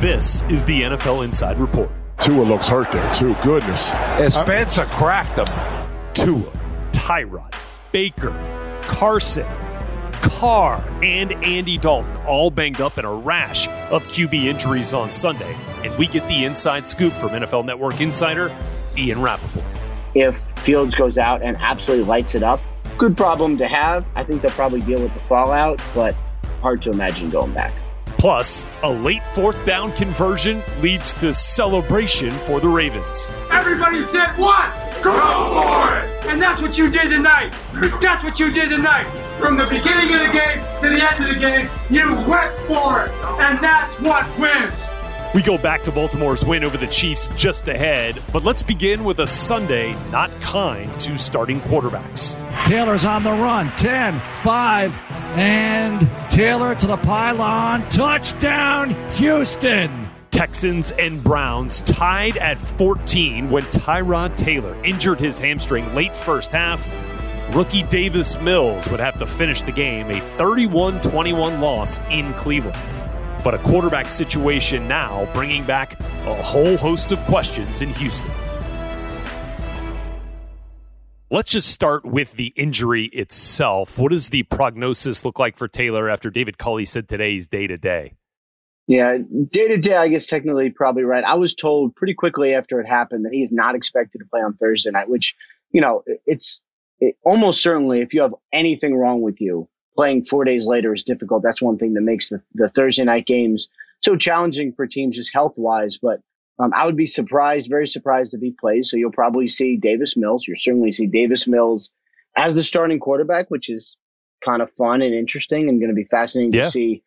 This is the NFL Inside Report. Tua looks hurt there too. Goodness. Spencer cracked him. Tua, Tyrod, Baker, Carson, Carr, and Andy Dalton all banged up in a rash of QB injuries on Sunday. And we get the inside scoop from NFL Network insider Ian Rapoport. If Fields goes out and absolutely lights it up, good problem to have. I think they'll probably deal with the fallout, but hard to imagine going back. Plus, a late fourth down conversion leads to celebration for the Ravens. Everybody said what? Go for it! And that's what you did tonight. That's what you did tonight. From the beginning of the game to the end of the game, you went for it. And that's what wins. We go back to Baltimore's win over the Chiefs just ahead, but let's begin with a Sunday not kind to starting quarterbacks. Taylor's on the run. 10, 5, and Taylor to the pylon. Touchdown, Houston. Texans and Browns tied at 14 when Tyrod Taylor injured his hamstring late first half. Rookie Davis Mills would have to finish the game, a 31 21 loss in Cleveland. But a quarterback situation now bringing back a whole host of questions in Houston. Let's just start with the injury itself. What does the prognosis look like for Taylor after David Culley said today he's day to day? Yeah, day to day, I guess technically probably right. I was told pretty quickly after it happened that he is not expected to play on Thursday night, which, you know, it's it, almost certainly if you have anything wrong with you, playing four days later is difficult. That's one thing that makes the, the Thursday night games so challenging for teams just health wise. But um, I would be surprised, very surprised if he plays. So you'll probably see Davis Mills. You'll certainly see Davis Mills as the starting quarterback, which is kind of fun and interesting and going to be fascinating Yeah. to see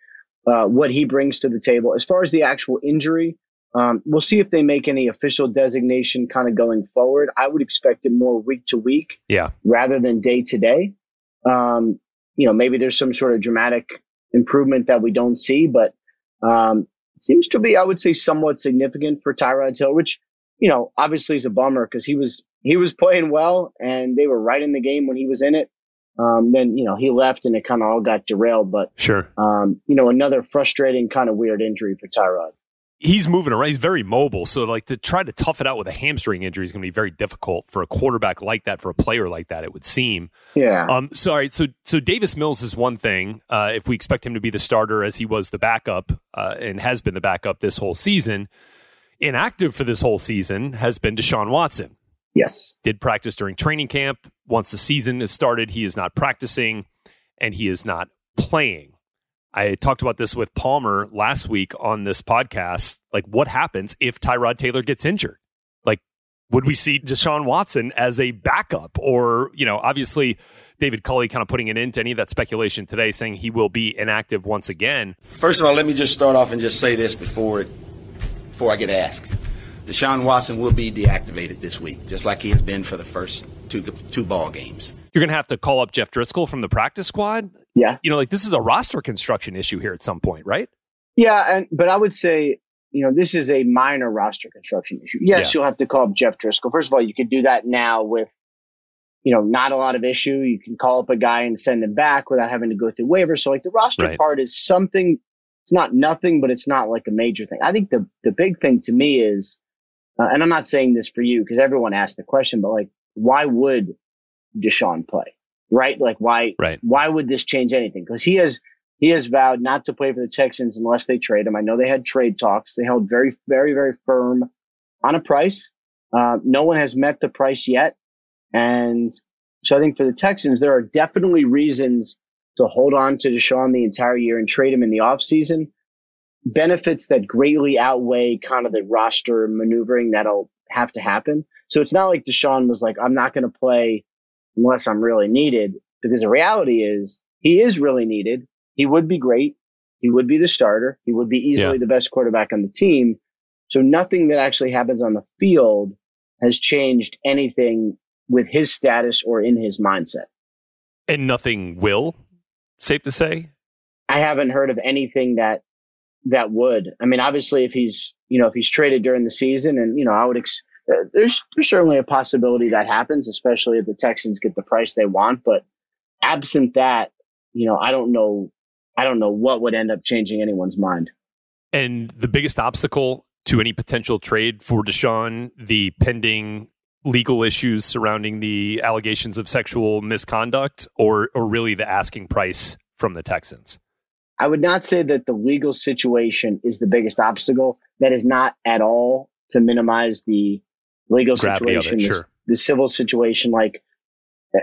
uh, what he brings to the table. As far as the actual injury, um, we'll see if they make any official designation kind of going forward. I would expect it more week to week Yeah. rather than day to day. Um, you know, maybe there's some sort of dramatic improvement that we don't see, but um, seems to be, I would say, somewhat significant for Tyrod Hill, which you know, obviously is a bummer because he was he was playing well and they were right in the game when he was in it. Um, then you know he left and it kind of all got derailed. But Sure. um, you know, another frustrating kind of weird injury for Tyrod. He's moving around. He's very mobile. So, like, to try to tough it out with a hamstring injury is going to be very difficult for a quarterback like that, for a player like that, it would seem. Yeah. Um, sorry. So, so Davis Mills is one thing. Uh, if we expect him to be the starter as he was the backup uh, and has been the backup this whole season, inactive for this whole season has been Deshaun Watson. Yes. Did practice during training camp. Once the season is started, he is not practicing and he is not playing. I talked about this with Palmer last week on this podcast. Like, what happens if Tyrod Taylor gets injured? Like, would we see Deshaun Watson as a backup? Or, you know, obviously, David Culley kind of putting an end to any of that speculation today, saying he will be inactive once again. First of all, let me just start off and just say this before before I get asked. Deshaun Watson will be deactivated this week, just like he has been for the first two two ball games. You're going to have to call up Jeff Driskel from the practice squad. Yeah, you know, like this is a roster construction issue here at some point, right? Yeah, and but I would say you know this is a minor roster construction issue. Yes, yeah. you'll have to call up Jeff Driskel. First of all, you could do that now with you know not a lot of issue. You can call up a guy and send him back without having to go through waivers. So like the roster right. part is something. It's not nothing, but it's not like a major thing. I think the the big thing to me is uh, and I'm not saying this for you because everyone asked the question, but like, why would Deshaun play? Right? Like, why? Right. Why would this change anything? Because he has he has vowed not to play for the Texans unless they trade him. I know they had trade talks. They held very, very, very firm on a price. Uh, no one has met the price yet, and so I think for the Texans, there are definitely reasons to hold on to Deshaun the entire year and trade him in the offseason benefits that greatly outweigh kind of the roster maneuvering that'll have to happen. So it's not like Deshaun was like, I'm not going to play unless I'm really needed, because the reality is he is really needed. He would be great. He would be the starter. He would be easily yeah. the best quarterback on the team. So nothing that actually happens on the field has changed anything with his status or in his mindset. And nothing will, safe to say? I haven't heard of anything that that would. I mean, obviously, if he's you know if he's traded during the season, and you know, I would. Ex- Uh, there's there's certainly a possibility that happens, especially if the Texans get the price they want. But absent that, you know, I don't know. I don't know what would end up changing anyone's mind. And the biggest obstacle to any potential trade for Deshaun, the pending legal issues surrounding the allegations of sexual misconduct, or or really the asking price from the Texans. I would not say that the legal situation is the biggest obstacle. That is not at all to minimize the legal Gravity situation, it, sure. the, the, civil situation. Like,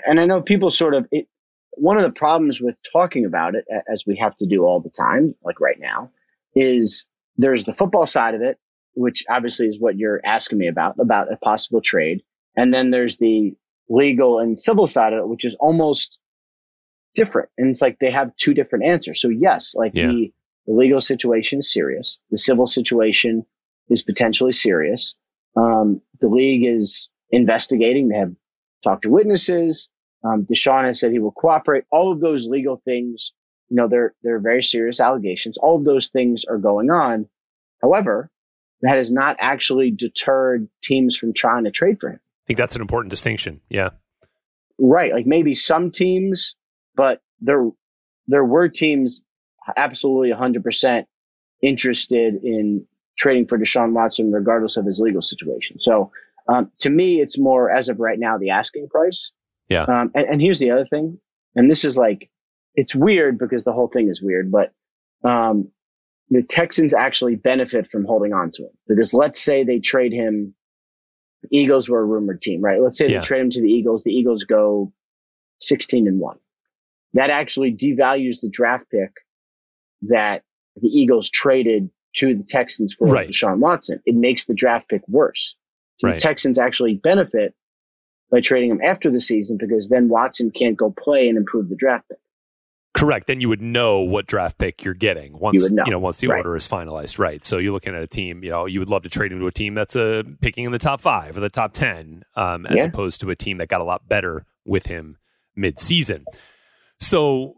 and I know people sort of, it, one of the problems with talking about it, as we have to do all the time, like right now, is there's the football side of it, which obviously is what you're asking me about, about a possible trade. And then there's the legal and civil side of it, which is almost different. And it's like they have two different answers. So yes, like yeah. the, the legal situation is serious. The civil situation is potentially serious. Um, the league is investigating. They have talked to witnesses. Um, Deshaun has said he will cooperate. All of those legal things, you know, they're, they're very serious allegations. All of those things are going on. However, that has not actually deterred teams from trying to trade for him. I think that's an important distinction. Yeah. Right. Like maybe some teams but there there were teams absolutely 100% interested in trading for Deshaun Watson, regardless of his legal situation. So um, to me, it's more as of right now the asking price. Yeah. Um, and, and, here's the other thing, and this is like it's weird because the whole thing is weird, but um, the Texans actually benefit from holding on to him because let's say they trade him. Eagles were a rumored team, right? Let's say yeah. they trade him to the Eagles. The Eagles go 16 and one that actually devalues the draft pick that the Eagles traded to the Texans for right. Deshaun Watson. It makes the draft pick worse. So right. the Texans actually benefit by trading him after the season because then Watson can't go play and improve the draft pick. Correct. Then you would know what draft pick you're getting once you, know. you know once the right. order is finalized. Right. So you're looking at a team. You know, you would love to trade him to a team that's uh, picking in the top five or the top ten, um, as yeah. opposed to a team that got a lot better with him mid-season. So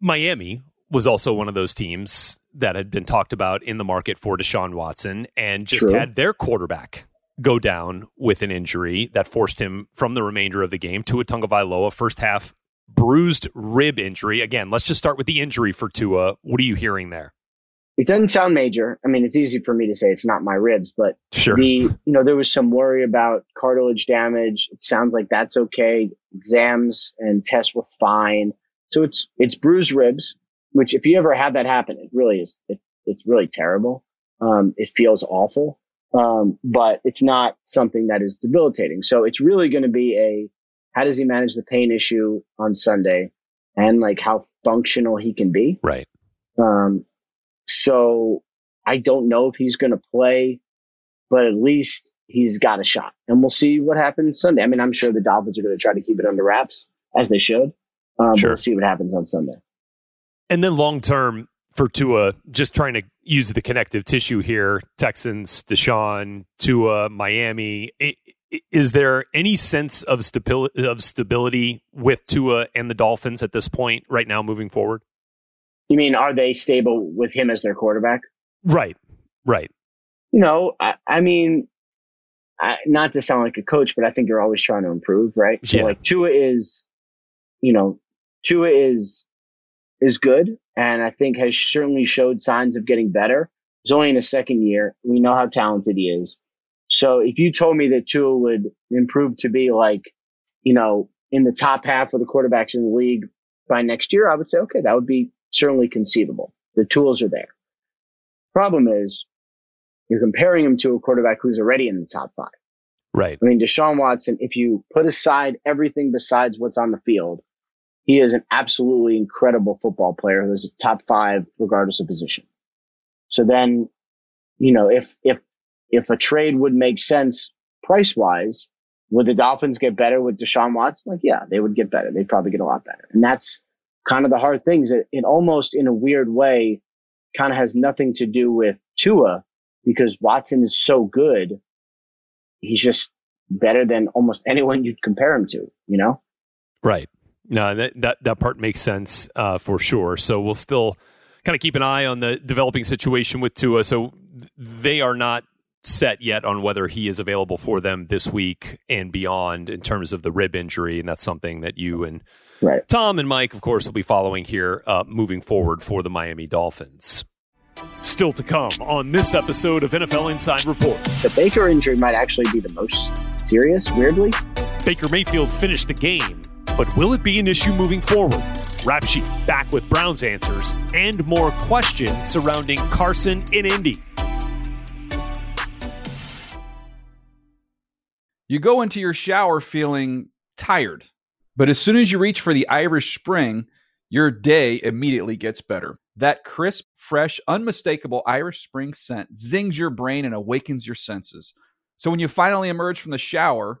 Miami was also one of those teams that had been talked about in the market for Deshaun Watson and just True. had their quarterback go down with an injury that forced him from the remainder of the game. to a Tua Tagovailoa, first half bruised rib injury. Again, let's just start with the injury for Tua. What are you hearing there? It doesn't sound major. I mean, it's easy for me to say it's not my ribs, but sure. the you know there was some worry about cartilage damage. It sounds like that's okay. Exams and tests were fine. So it's it's bruised ribs, which if you ever had that happen, it really is it, it's really terrible. Um, it feels awful, um, but it's not something that is debilitating. So it's really going to be a how does he manage the pain issue on Sunday, and like how functional he can be. Right. Um, so I don't know if he's going to play, but at least he's got a shot, and we'll see what happens Sunday. I mean, I'm sure the Dolphins are going to try to keep it under wraps as they should. Um, sure. We'll see what happens on Sunday. And then long term for Tua, just trying to use the connective tissue here. Texans, Deshaun, Tua, Miami. Is there any sense of stability of stability with Tua and the Dolphins at this point right now moving forward? You mean are they stable with him as their quarterback? Right, right. Know, I, I mean, I, not to sound like a coach, but I think you're always trying to improve, right? So Yeah. like Tua is, you know, Tua is is good, and I think has certainly showed signs of getting better. He's only in his second year. We know how talented he is. So if you told me that Tua would improve to be like, you know, in the top half of the quarterbacks in the league by next year, I would say, okay, that would be certainly conceivable. The tools are there. Problem is, you're comparing him to a quarterback who's already in the top five. Right. I mean, Deshaun Watson, if you put aside everything besides what's on the field, he is an absolutely incredible football player who is a top five regardless of position. So then, you know, if if if a trade would make sense price wise, would the Dolphins get better with Deshaun Watson? Like, yeah, they would get better. They'd probably get a lot better. And that's kind of the hard things. It, it almost in a weird way kind of has nothing to do with Tua because Watson is so good. He's just better than almost anyone you'd compare him to, you know? Right. No, that that, that part makes sense uh, for sure. So we'll still kind of keep an eye on the developing situation with Tua. So they are not set yet on whether he is available for them this week and beyond in terms of the rib injury, and that's something that you and right. Tom and Mike, of course, will be following here uh, moving forward for the Miami Dolphins. Still to come on this episode of NFL Inside Report. The Baker injury might actually be the most serious, weirdly. Baker Mayfield finished the game, but will it be an issue moving forward? Rap Sheet back with Brown's answers and more questions surrounding Carson in Indy. You go into your shower feeling tired, but as soon as you reach for the Irish Spring, your day immediately gets better. That crisp, fresh, unmistakable Irish Spring scent zings your brain and awakens your senses. So when you finally emerge from the shower,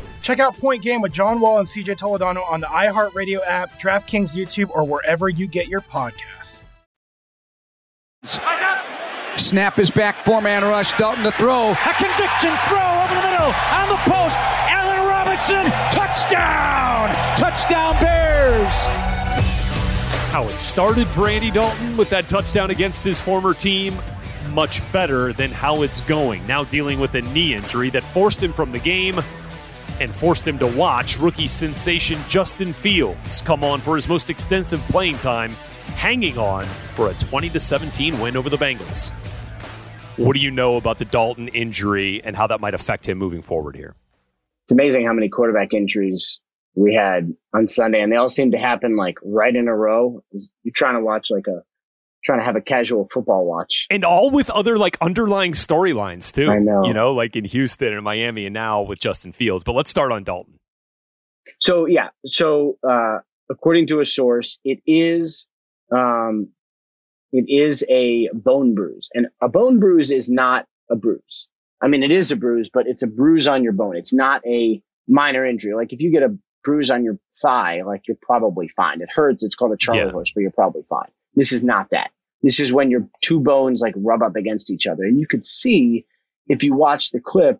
Check out Point Game with John Wall and CJ Toledano on the iHeartRadio app, DraftKings YouTube, or wherever you get your podcasts. Snap is back, four man rush. Dalton to throw. A conviction throw over the middle on the post. Allen Robinson, touchdown! Touchdown Bears! How it started for Andy Dalton with that touchdown against his former team, much better than how it's going. Now dealing with a knee injury that forced him from the game and forced him to watch rookie sensation Justin Fields come on for his most extensive playing time, hanging on for a 20 to 17 win over the Bengals. What do you know about the Dalton injury and how that might affect him moving forward here? It's amazing how many quarterback injuries we had on Sunday, and they all seem to happen like right in a row. You're trying to watch like a trying to have a casual football watch. And all with other like underlying storylines too. I know. You know, like in Houston and Miami and now with Justin Fields. But let's start on Dalton. So yeah, so uh, according to a source, it is um, it is a bone bruise, and a bone bruise is not a bruise. I mean, it is a bruise, but it's a bruise on your bone. It's not a minor injury. Like if you get a bruise on your thigh, like you're probably fine. It hurts. It's called a Charlie Yeah. horse, but you're probably fine. This is not that. This is when your two bones like rub up against each other, and you could see if you watch the clip,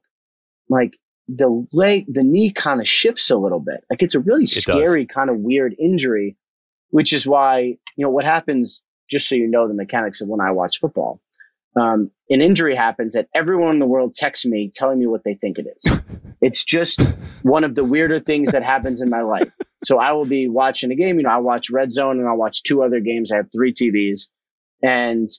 like the leg, the knee kind of shifts a little bit. Like it's a really does. scary kind of weird injury, which is why you know what happens. Just so you know the mechanics of when I watch football, um, an injury happens that everyone in the world texts me telling me what they think it is. it's just one of the weirder things that happens in my life. So I will be watching a game. You know, I watch Red Zone and I'll watch two other games. I have three TVs, and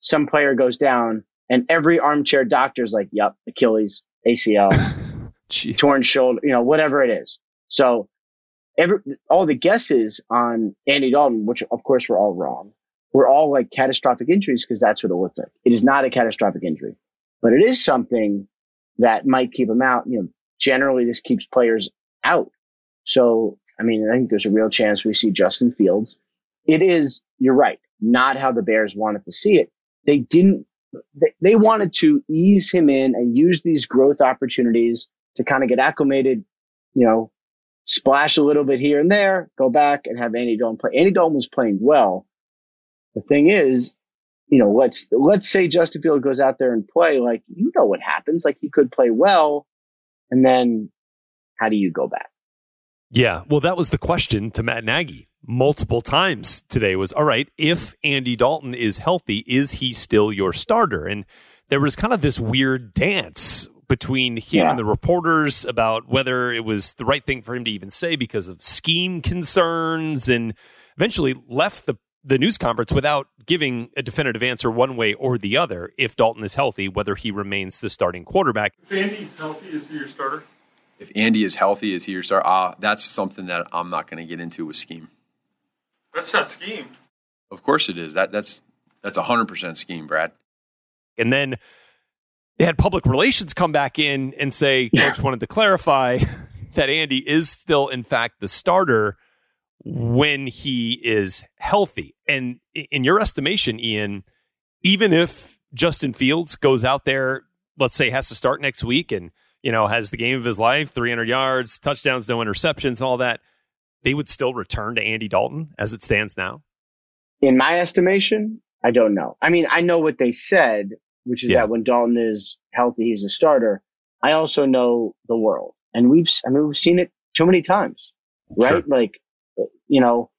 some player goes down, and every armchair doctor's like, "Yep, Achilles, ACL, torn shoulder, you know, whatever it is." So every all the guesses on Andy Dalton, which of course were all wrong, were all like catastrophic injuries because that's what it looked like. It is not a catastrophic injury, but it is something that might keep him out. You know, generally this keeps players out. So, I mean, I think there's a real chance we see Justin Fields. It is, you're right, not how the Bears wanted to see it. They didn't, they, they wanted to ease him in and use these growth opportunities to kind of get acclimated, you know, splash a little bit here and there, go back and have Andy Dalton play. Andy Dalton was playing well. The thing is, you know, let's let's say Justin Field goes out there and play like you know what happens. Like he could play well, and then how do you go back? Yeah. Well, that was the question to Matt Nagy multiple times today was, all right, if Andy Dalton is healthy, is he still your starter? And there was kind of this weird dance between him Yeah. and the reporters about whether it was the right thing for him to even say because of scheme concerns and eventually left the, the news conference without giving a definitive answer one way or the other if Dalton is healthy, whether he remains the starting quarterback. If Andy's healthy, is he your starter? If Andy is healthy, is he your star? Uh, that's something that I'm not going to get into with scheme. That's not scheme. Of course it is. That that's that's 100% scheme, Brad. And then they had public relations come back in and say, Coach wanted to clarify that Andy is still, in fact, the starter when he is healthy. And in your estimation, Ian, even if Justin Fields goes out there, let's say has to start next week and, you know, has the game of his life, 300 yards, touchdowns, no interceptions, and all that, they would still return to Andy Dalton as it stands now? In my estimation, I don't know. I mean, I know what they said, which is Yeah. that when Dalton is healthy, he's a starter. I also know the world, and we've I mean we've seen it too many times, right? Sure. Like, you know,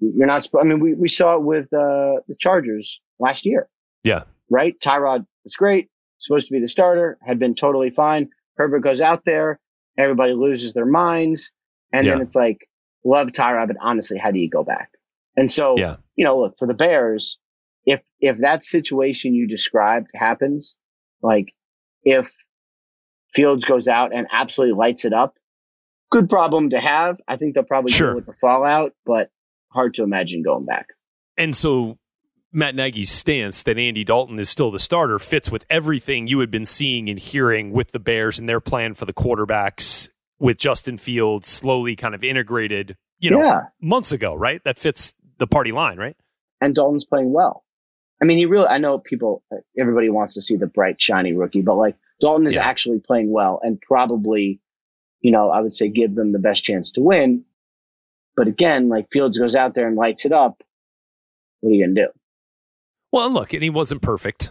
you're not. I mean, we we saw it with uh, the Chargers last year, Yeah. right? Tyrod was great, supposed to be the starter, had been totally fine. Herbert goes out there, everybody loses their minds, and then it's like, love Tyrod, but honestly, how do you go back? And so, Yeah. you know, look for the Bears. If if that situation you described happens, like if Fields goes out and absolutely lights it up, good problem to have. I think they'll probably Sure. deal with the fallout, but hard to imagine going back. And so Matt Nagy's stance that Andy Dalton is still the starter fits with everything you had been seeing and hearing with the Bears and their plan for the quarterbacks with Justin Fields slowly kind of integrated, you know, Yeah. months ago, right? That fits the party line, right? And Dalton's playing well. I mean, he really. I know people. Everybody wants to see the bright, shiny rookie, but like Dalton is Yeah. actually playing well, and probably, you know, I would say give them the best chance to win. But again, like Fields goes out there and lights it up. What are you gonna do? Well, look, and he wasn't perfect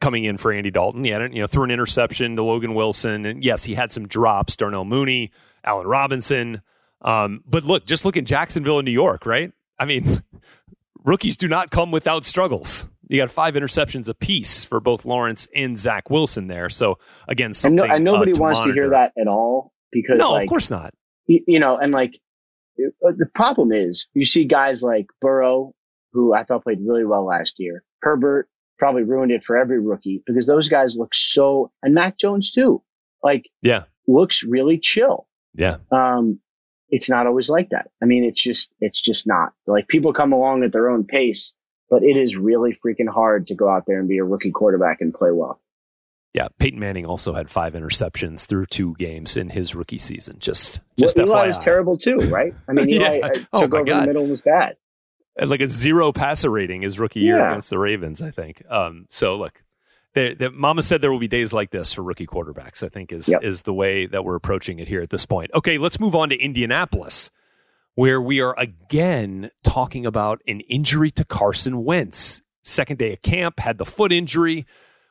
coming in for Andy Dalton. He had, you know, threw an interception to Logan Wilson, and yes, he had some drops. Darnell Mooney, Allen Robinson. Um, but look, just look at Jacksonville and New York, right? I mean, rookies do not come without struggles. You got five interceptions apiece for both Lawrence and Zach Wilson there. So again, And, no, and nobody uh, to wants to hear that at all because, No, like, of course not. you, you know, and like uh, the problem is you see guys like Burrow, who I thought played really well last year. Herbert probably ruined it for every rookie because those guys look so, and Mac Jones too, like Yeah, looks really chill. yeah. Um, it's not always like that. I mean, it's just, it's just not like people come along at their own pace but it is really freaking hard to go out there and be a rookie quarterback and play well. Yeah, Peyton Manning also had five interceptions through two games in his rookie season. Just, just well, Eli was terrible too, right? I mean, Eli Yeah. uh, Oh took over God. the middle and was bad. Like a zero passer rating his rookie year Yeah. against the Ravens. I think. Um, so look, the, the, Mama said there will be days like this for rookie quarterbacks. I think is Yep. is the way that we're approaching it here at this point. Okay, let's move on to Indianapolis, where we are again talking about an injury to Carson Wentz. Second day of camp, had the foot injury,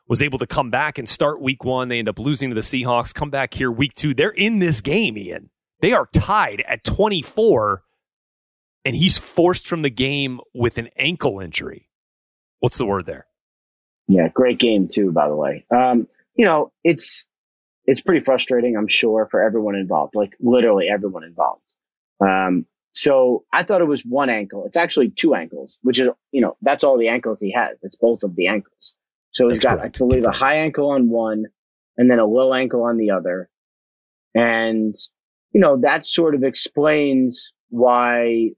was able to come back and start week one. They end up losing to the Seahawks. Come back here week two. They're in this game, Ian. They are tied at 24 and he's forced from the game with an ankle injury. What's the word there? Yeah, great game too, by the way. Um, you know, it's it's pretty frustrating, I'm sure, for everyone involved, like literally everyone involved. Um, so I thought it was one ankle. It's actually two ankles, which is, you know, that's all the ankles he has. It's both of the ankles. So he's That's got, correct. I believe, a high ankle on one and then a low ankle on the other. And, you know, that sort of explains why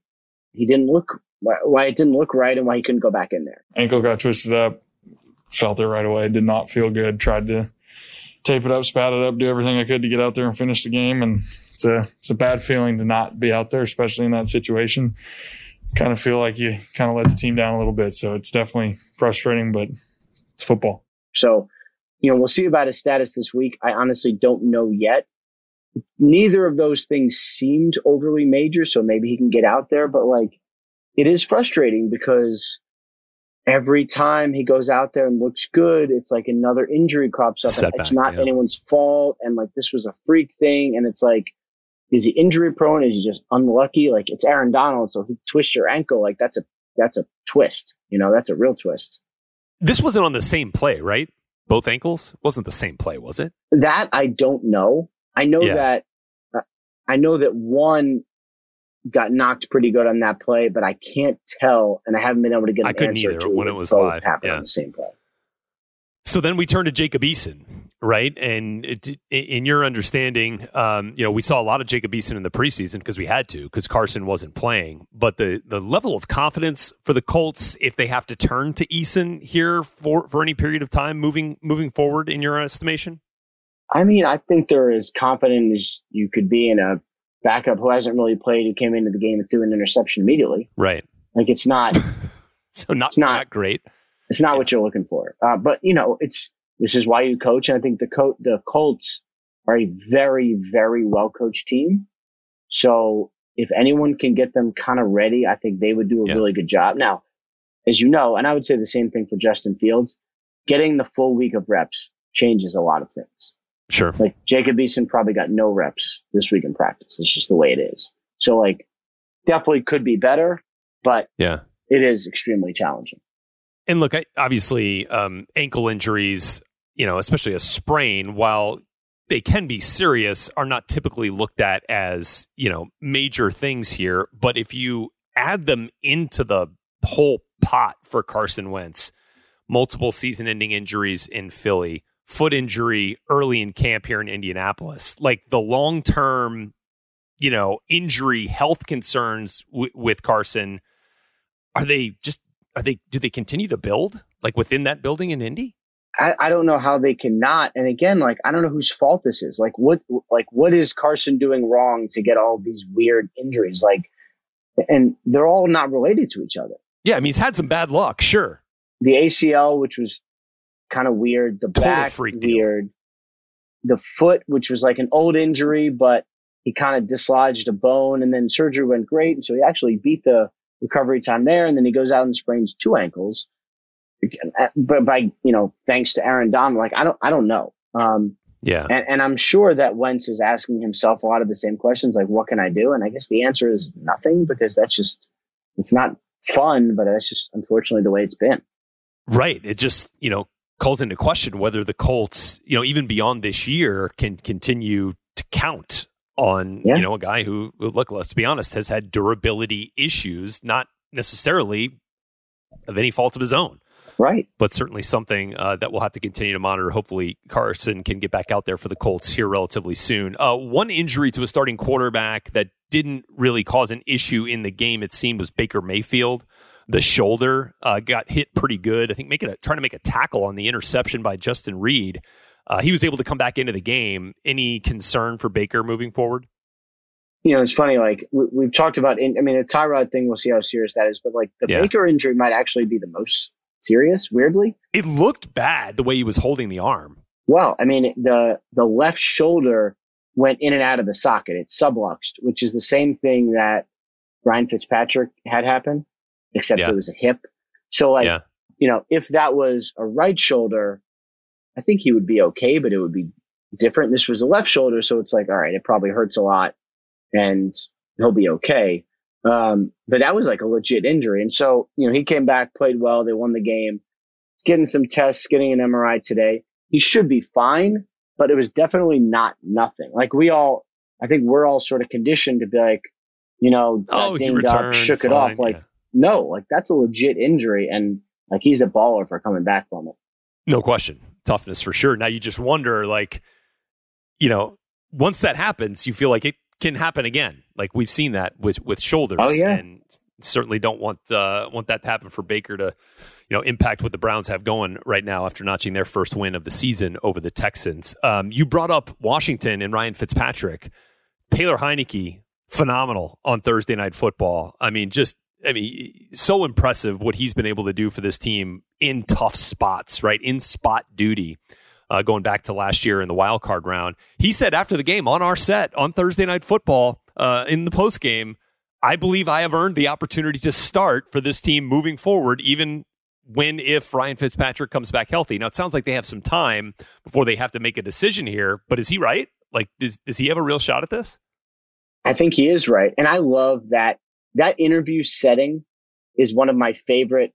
he didn't look, why, why it didn't look right and why he couldn't go back in there. ankle got twisted up. Felt it right away. Did not feel good. Tried to tape it up, spat it up, do everything I could to get out there and finish the game. And it's a it's a bad feeling to not be out there, especially in that situation. Kind of feel like you kind of let the team down a little bit. So it's definitely frustrating, but it's football. So, you know, we'll see about his status this week. I honestly don't know yet. Neither of those things seemed overly major, so maybe he can get out there, but like it is frustrating because every time he goes out there and looks good, it's like another injury crops up. Setback, it's not yeah. anyone's fault and like this was a freak thing and it's like is he injury prone? Is he just unlucky? Like it's Aaron Donald, so he twists your ankle. Like that's a that's a twist. You know, that's a real twist. This wasn't on the same play, right? Both ankles wasn't the same play, was it? That I don't know. I know Yeah. that uh, I know that one got knocked pretty good on that play, but I can't tell, and I haven't been able to get an I couldn't answer either to when it was both live, happened yeah. on the same play. So then we turn to Jacob Eason, right? And it, in your understanding, um, you know, we saw a lot of Jacob Eason in the preseason because we had to because Carson wasn't playing. But the the level of confidence for the Colts, if they have to turn to Eason here for for any period of time moving moving forward, in your estimation, I mean, I think they're as confident as you could be in a backup who hasn't really played, who came into the game and threw an interception immediately. right? Like it's not, So not It's not- not great. it's not what you're looking for. Uh, but you know, it's this is why you coach, and I think the co- the Colts are a very, very well coached team. So if anyone can get them kind of ready, I think they would do a Yeah. really good job. Now, as you know, and I would say the same thing for Justin Fields, getting the full week of reps changes a lot of things. Sure. Like Jacob Eason probably got no reps this week in practice. It's just the way it is. So like definitely could be better, but Yeah. it is extremely challenging. And look, I, obviously, um, ankle injuries, you know, especially a sprain, while they can be serious, are not typically looked at as, you know, major things here. But if you add them into the whole pot for Carson Wentz, multiple season ending injuries in Philly, foot injury early in camp here in Indianapolis, like the long term, you know, injury health concerns w- with Carson, are they just are they do they continue to build like within that building in Indy? I, I don't know how they cannot. And again, like I don't know whose fault this is. Like what like what is Carson doing wrong to get all these weird injuries? Like and they're all not related to each other. Yeah, I mean he's had some bad luck, sure. The ACL, which was kind of weird, the Total back freak deal. weird, the foot, which was like an old injury, but he kind of dislodged a bone and then surgery went great. And so he actually beat the recovery time there. And then he goes out and sprains two ankles. But by, you know, thanks to Aaron Donald, like I don't, I don't know. Um, Yeah. and, and I'm sure that Wentz is asking himself a lot of the same questions, like, what can I do? And I guess the answer is nothing because that's just, it's not fun, but that's just unfortunately the way it's been. Right. It just, you know, calls into question whether the Colts, you know, even beyond this year can continue to count on, Yeah. you know, a guy who, who, look, let's be honest, has had durability issues, not necessarily of any fault of his own. Right. but certainly something uh, that we'll have to continue to monitor. Hopefully, Carson can get back out there for the Colts here relatively soon. Uh, one injury to a starting quarterback that didn't really cause an issue in the game, it seemed, was Baker Mayfield. the shoulder. Uh, got hit pretty good. I think making a trying to make a tackle on the interception by Justin Reid. Uh, he was able to come back into the game. Any concern for Baker moving forward? You know, it's funny. Like we, have talked about. In, I mean, the Tyrod thing. We'll see how serious that is. But like the Yeah. Baker injury might actually be the most serious. Weirdly, It looked bad the way he was holding the arm. well, I mean, the the left shoulder went in and out of the socket. It subluxed, which is the same thing that Ryan Fitzpatrick had happen, except Yeah. it was a hip. So, like, Yeah. you know, if that was a right shoulder, I think he would be okay, but it would be different. This was a left shoulder, so it's like, all right, it probably hurts a lot, and he'll be okay. Um, but that was like a legit injury, and so you know, he came back, played well, they won the game. He's getting some tests, getting an MRI today. He should be fine, but it was definitely not nothing. Like we all, I think we're all sort of conditioned to be like, you know, that Oh, he dinged up, returned, shook it off. Like, yeah. no, like that's a legit injury, and like he's a baller for coming back from it. No question. Toughness for sure. Now you just wonder, like, you know, once that happens, you feel like it can happen again. Like we've seen that with with shoulders. Oh, yeah. And certainly don't want uh, want that to happen for Baker to, you know, impact what the Browns have going right now after notching their first win of the season over the Texans. Um, you brought up Washington and Ryan Fitzpatrick. Taylor Heinicke, phenomenal on Thursday night football. I mean, just I mean, so impressive what he's been able to do for this team in tough spots, right? In spot duty. Uh, going back to last year in the wild card round, he said after the game on our set on Thursday night football uh, in the post game, I believe I have earned the opportunity to start for this team moving forward, even when if Ryan Fitzpatrick comes back healthy. Now it sounds like they have some time before they have to make a decision here, but is he right? Like, does does he have a real shot at this? I think he is right. And I love that that interview setting is one of my favorite,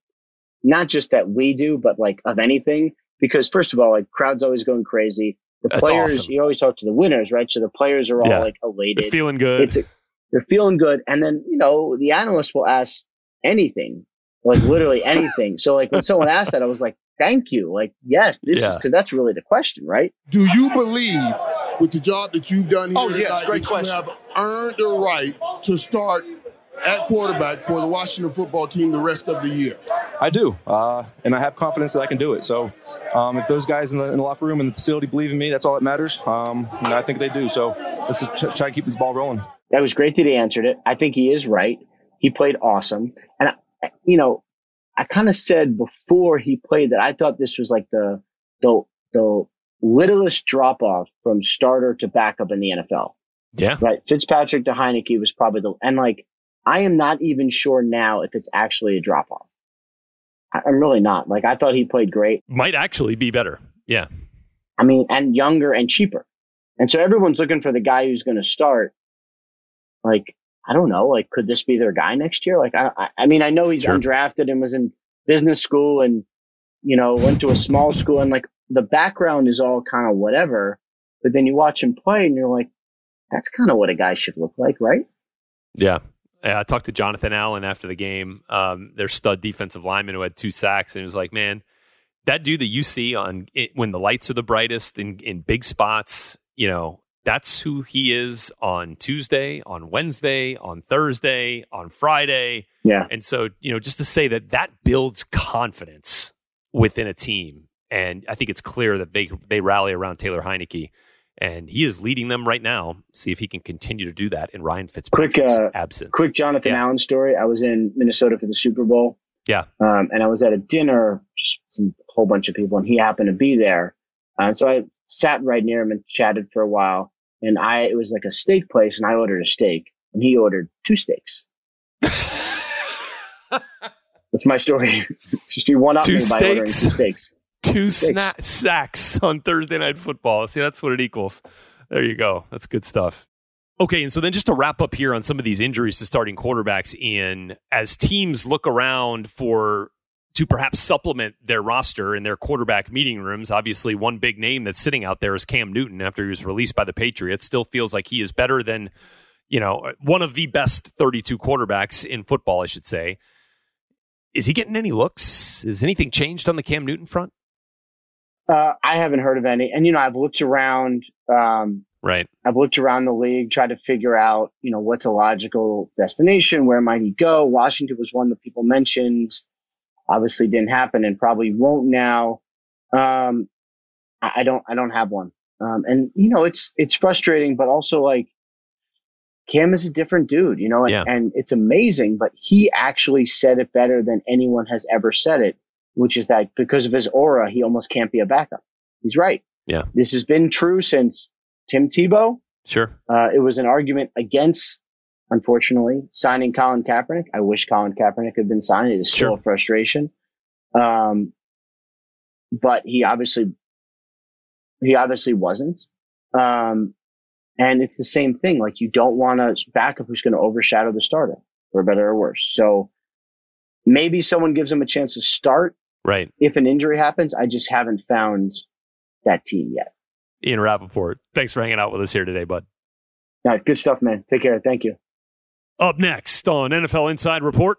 not just that we do, but like of anything. Because first of all, like crowd's always going crazy. The That's players, awesome. you always talk to the winners, right? So the players are all Yeah. like elated. They're feeling good. It's a, they're feeling good. And then, you know, the analyst will ask anything, like literally anything. So like when someone asked that, I was like, thank you. Like, yes, this is because that's really the question, right? Do you believe with the job that you've done here Oh, yes, tonight great that question. you have earned the right to start at quarterback for the Washington football team the rest of the year? I do, uh, and I have confidence that I can do it. So, um, if those guys in the, in the locker room and the facility believe in me, that's all that matters. Um, and I think they do. So, let's just try try to keep this ball rolling. That was great that he answered it. I think he is right. He played awesome. And, I, you know, I kind of said before he played that I thought this was like the, the, the littlest drop off from starter to backup in the NFL. Yeah. Right. Fitzpatrick to Heinicke was probably the, and like, I am not even sure now if it's actually a drop off. I'm really not. Like, I thought he played great. Might actually be better. Yeah. I mean, and younger and cheaper. And so everyone's looking for the guy who's going to start. Like, I don't know. Like, could this be their guy next year? Like, I, I, I mean, I know he's Sure. undrafted and was in business school and, you know, went to a small school and like the background is all kind of whatever. But then you watch him play and you're like, that's kind of what a guy should look like, right? Yeah. Yeah, I talked to Jonathan Allen after the game, um, their stud defensive lineman who had two sacks, and he was like, "Man, that dude that you see on it, when the lights are the brightest in, in big spots, you know, that's who he is on Tuesday, on Wednesday, on Thursday, on Friday. Yeah. And so, you know, just to say that that builds confidence within a team, and I think it's clear that they they rally around Taylor Heinicke. And he is leading them right now. See if he can continue to do that in Ryan Quick, Fitzpatrick's uh, absence. quick Jonathan Yeah. Allen story. I was in Minnesota for the Super Bowl. Yeah. um, and I was at a dinner, some whole bunch of people, and he happened to be there. Uh, and so I sat right near him and chatted for a while. And I, it was like a steak place, and I ordered a steak, and he ordered two steaks. That's my story. Just you one up me by ordering two steaks. Two sna- sacks on Thursday night football. See, that's what it equals. There you go. That's good stuff. Okay, and so then just to wrap up here on some of these injuries to starting quarterbacks in as teams look around for to perhaps supplement their roster in their quarterback meeting rooms. Obviously, one big name that's sitting out there is Cam Newton after he was released by the Patriots. Still feels like he is better than, you know, one of the best 32 quarterbacks in football, I should say. Is he getting any looks? Has anything changed on the Cam Newton front? Uh, I haven't heard of any. And, you know, I've looked around. Um, Right. I've looked around the league, tried to figure out, you know, what's a logical destination, where might he go? Washington was one that people mentioned. Obviously didn't happen and probably won't now. Um, I, I don't I don't have one. Um, and you know, it's it's frustrating, but also like Cam is a different dude, you know, and, Yeah. and it's amazing, but he actually said it better than anyone has ever said it, which is that because of his aura, he almost can't be a backup. He's right. Yeah. This has been true since Tim Tebow. Sure. Uh, it was an argument against, unfortunately, signing Colin Kaepernick. I wish Colin Kaepernick had been signed. It is still Sure. a frustration. Um, but he obviously, he obviously wasn't. Um, and it's the same thing. Like you don't want a backup who's going to overshadow the starter, for better or worse. So maybe someone gives him a chance to start Right. if an injury happens. I just haven't found that team yet. Ian Rapoport, thanks for hanging out with us here today, bud. All right, good stuff, man. Take care. Thank you. Up next on NFL Inside Report,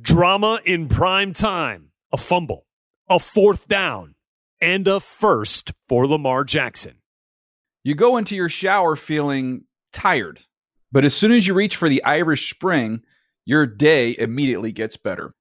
drama in prime time, a fumble, a fourth down, and a first for Lamar Jackson. You go into your shower feeling tired, but as soon as you reach for the Irish Spring, your day immediately gets better.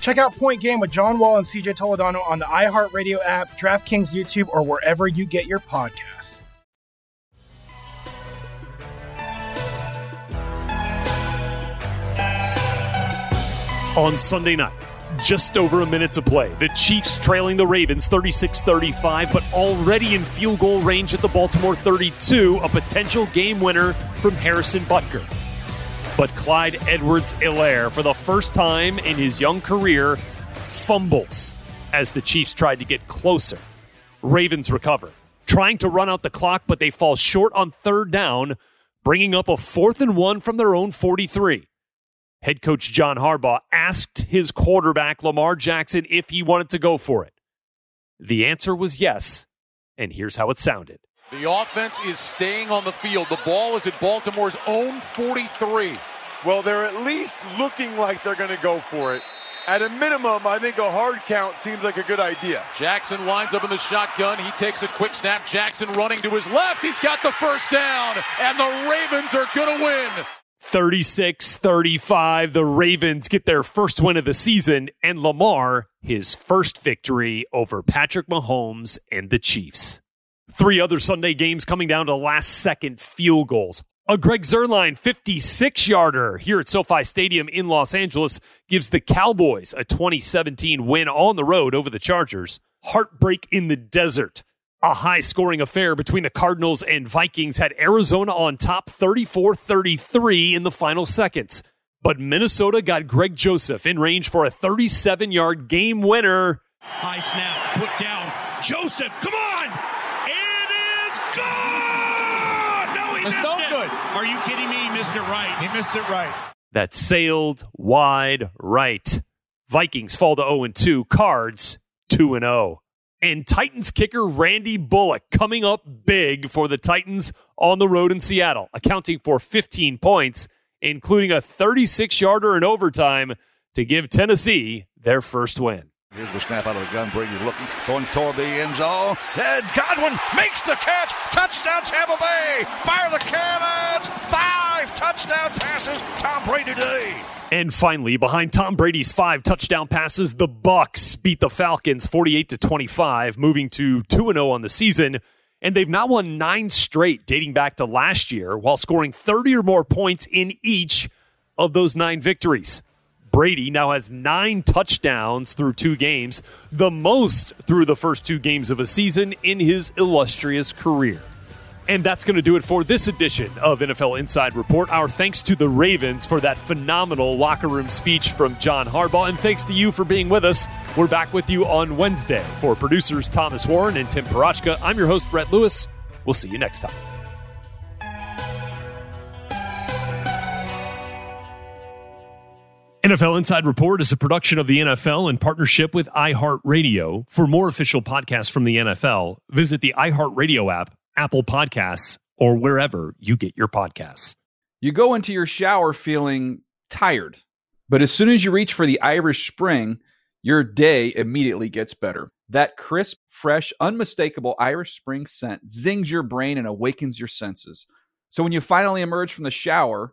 Check out Point Game with John Wall and CJ Toledano on the iHeartRadio app, DraftKings YouTube, or wherever you get your podcasts. On Sunday night, just over a minute to play. The Chiefs trailing the Ravens 36 35, but already in field goal range at the Baltimore 32, a potential game winner from Harrison Butker. But Clyde Edwards Helaire, for the first time in his young career, fumbles as the Chiefs tried to get closer. Ravens recover, trying to run out the clock, but they fall short on third down, bringing up a fourth and one from their own 43. Head coach John Harbaugh asked his quarterback, Lamar Jackson, if he wanted to go for it. The answer was yes, and here's how it sounded. The offense is staying on the field. The ball is at Baltimore's own 43. Well, they're at least looking like they're going to go for it. At a minimum, I think a hard count seems like a good idea. Jackson winds up in the shotgun. He takes a quick snap. Jackson running to his left. He's got the first down, and the Ravens are going to win. 36 35. The Ravens get their first win of the season, and Lamar his first victory over Patrick Mahomes and the Chiefs. Three other Sunday games coming down to last second field goals. A Greg Zuerlein 56 yarder here at SoFi Stadium in Los Angeles gives the Cowboys a 2017 win on the road over the Chargers. Heartbreak in the desert. A high scoring affair between the Cardinals and Vikings had Arizona on top 34 33 in the final seconds. But Minnesota got Greg Joseph in range for a 37 yard game winner. High snap, put down. Joseph, come on! It's no good. Are you kidding me? He missed it right. He missed it right. That sailed wide right. Vikings fall to 0 2. Cards 2 0. And Titans kicker Randy Bullock coming up big for the Titans on the road in Seattle, accounting for 15 points, including a 36 yarder in overtime to give Tennessee their first win. Here's the snap out of the gun. Brady looking, going toward the end zone. And Godwin makes the catch. Touchdown, Tampa Bay. Fire the cannons. Five touchdown passes. Tom Brady today. And finally, behind Tom Brady's five touchdown passes, the Bucs beat the Falcons 48 to 25, moving to 2 0 on the season. And they've now won nine straight dating back to last year while scoring 30 or more points in each of those nine victories. Brady now has nine touchdowns through two games, the most through the first two games of a season in his illustrious career. And that's going to do it for this edition of NFL Inside Report. Our thanks to the Ravens for that phenomenal locker room speech from John Harbaugh. And thanks to you for being with us. We're back with you on Wednesday. For producers Thomas Warren and Tim Parachka, I'm your host, Brett Lewis. We'll see you next time. NFL Inside Report is a production of the NFL in partnership with iHeartRadio. For more official podcasts from the NFL, visit the iHeartRadio app, Apple Podcasts, or wherever you get your podcasts. You go into your shower feeling tired, but as soon as you reach for the Irish Spring, your day immediately gets better. That crisp, fresh, unmistakable Irish Spring scent zings your brain and awakens your senses. So when you finally emerge from the shower,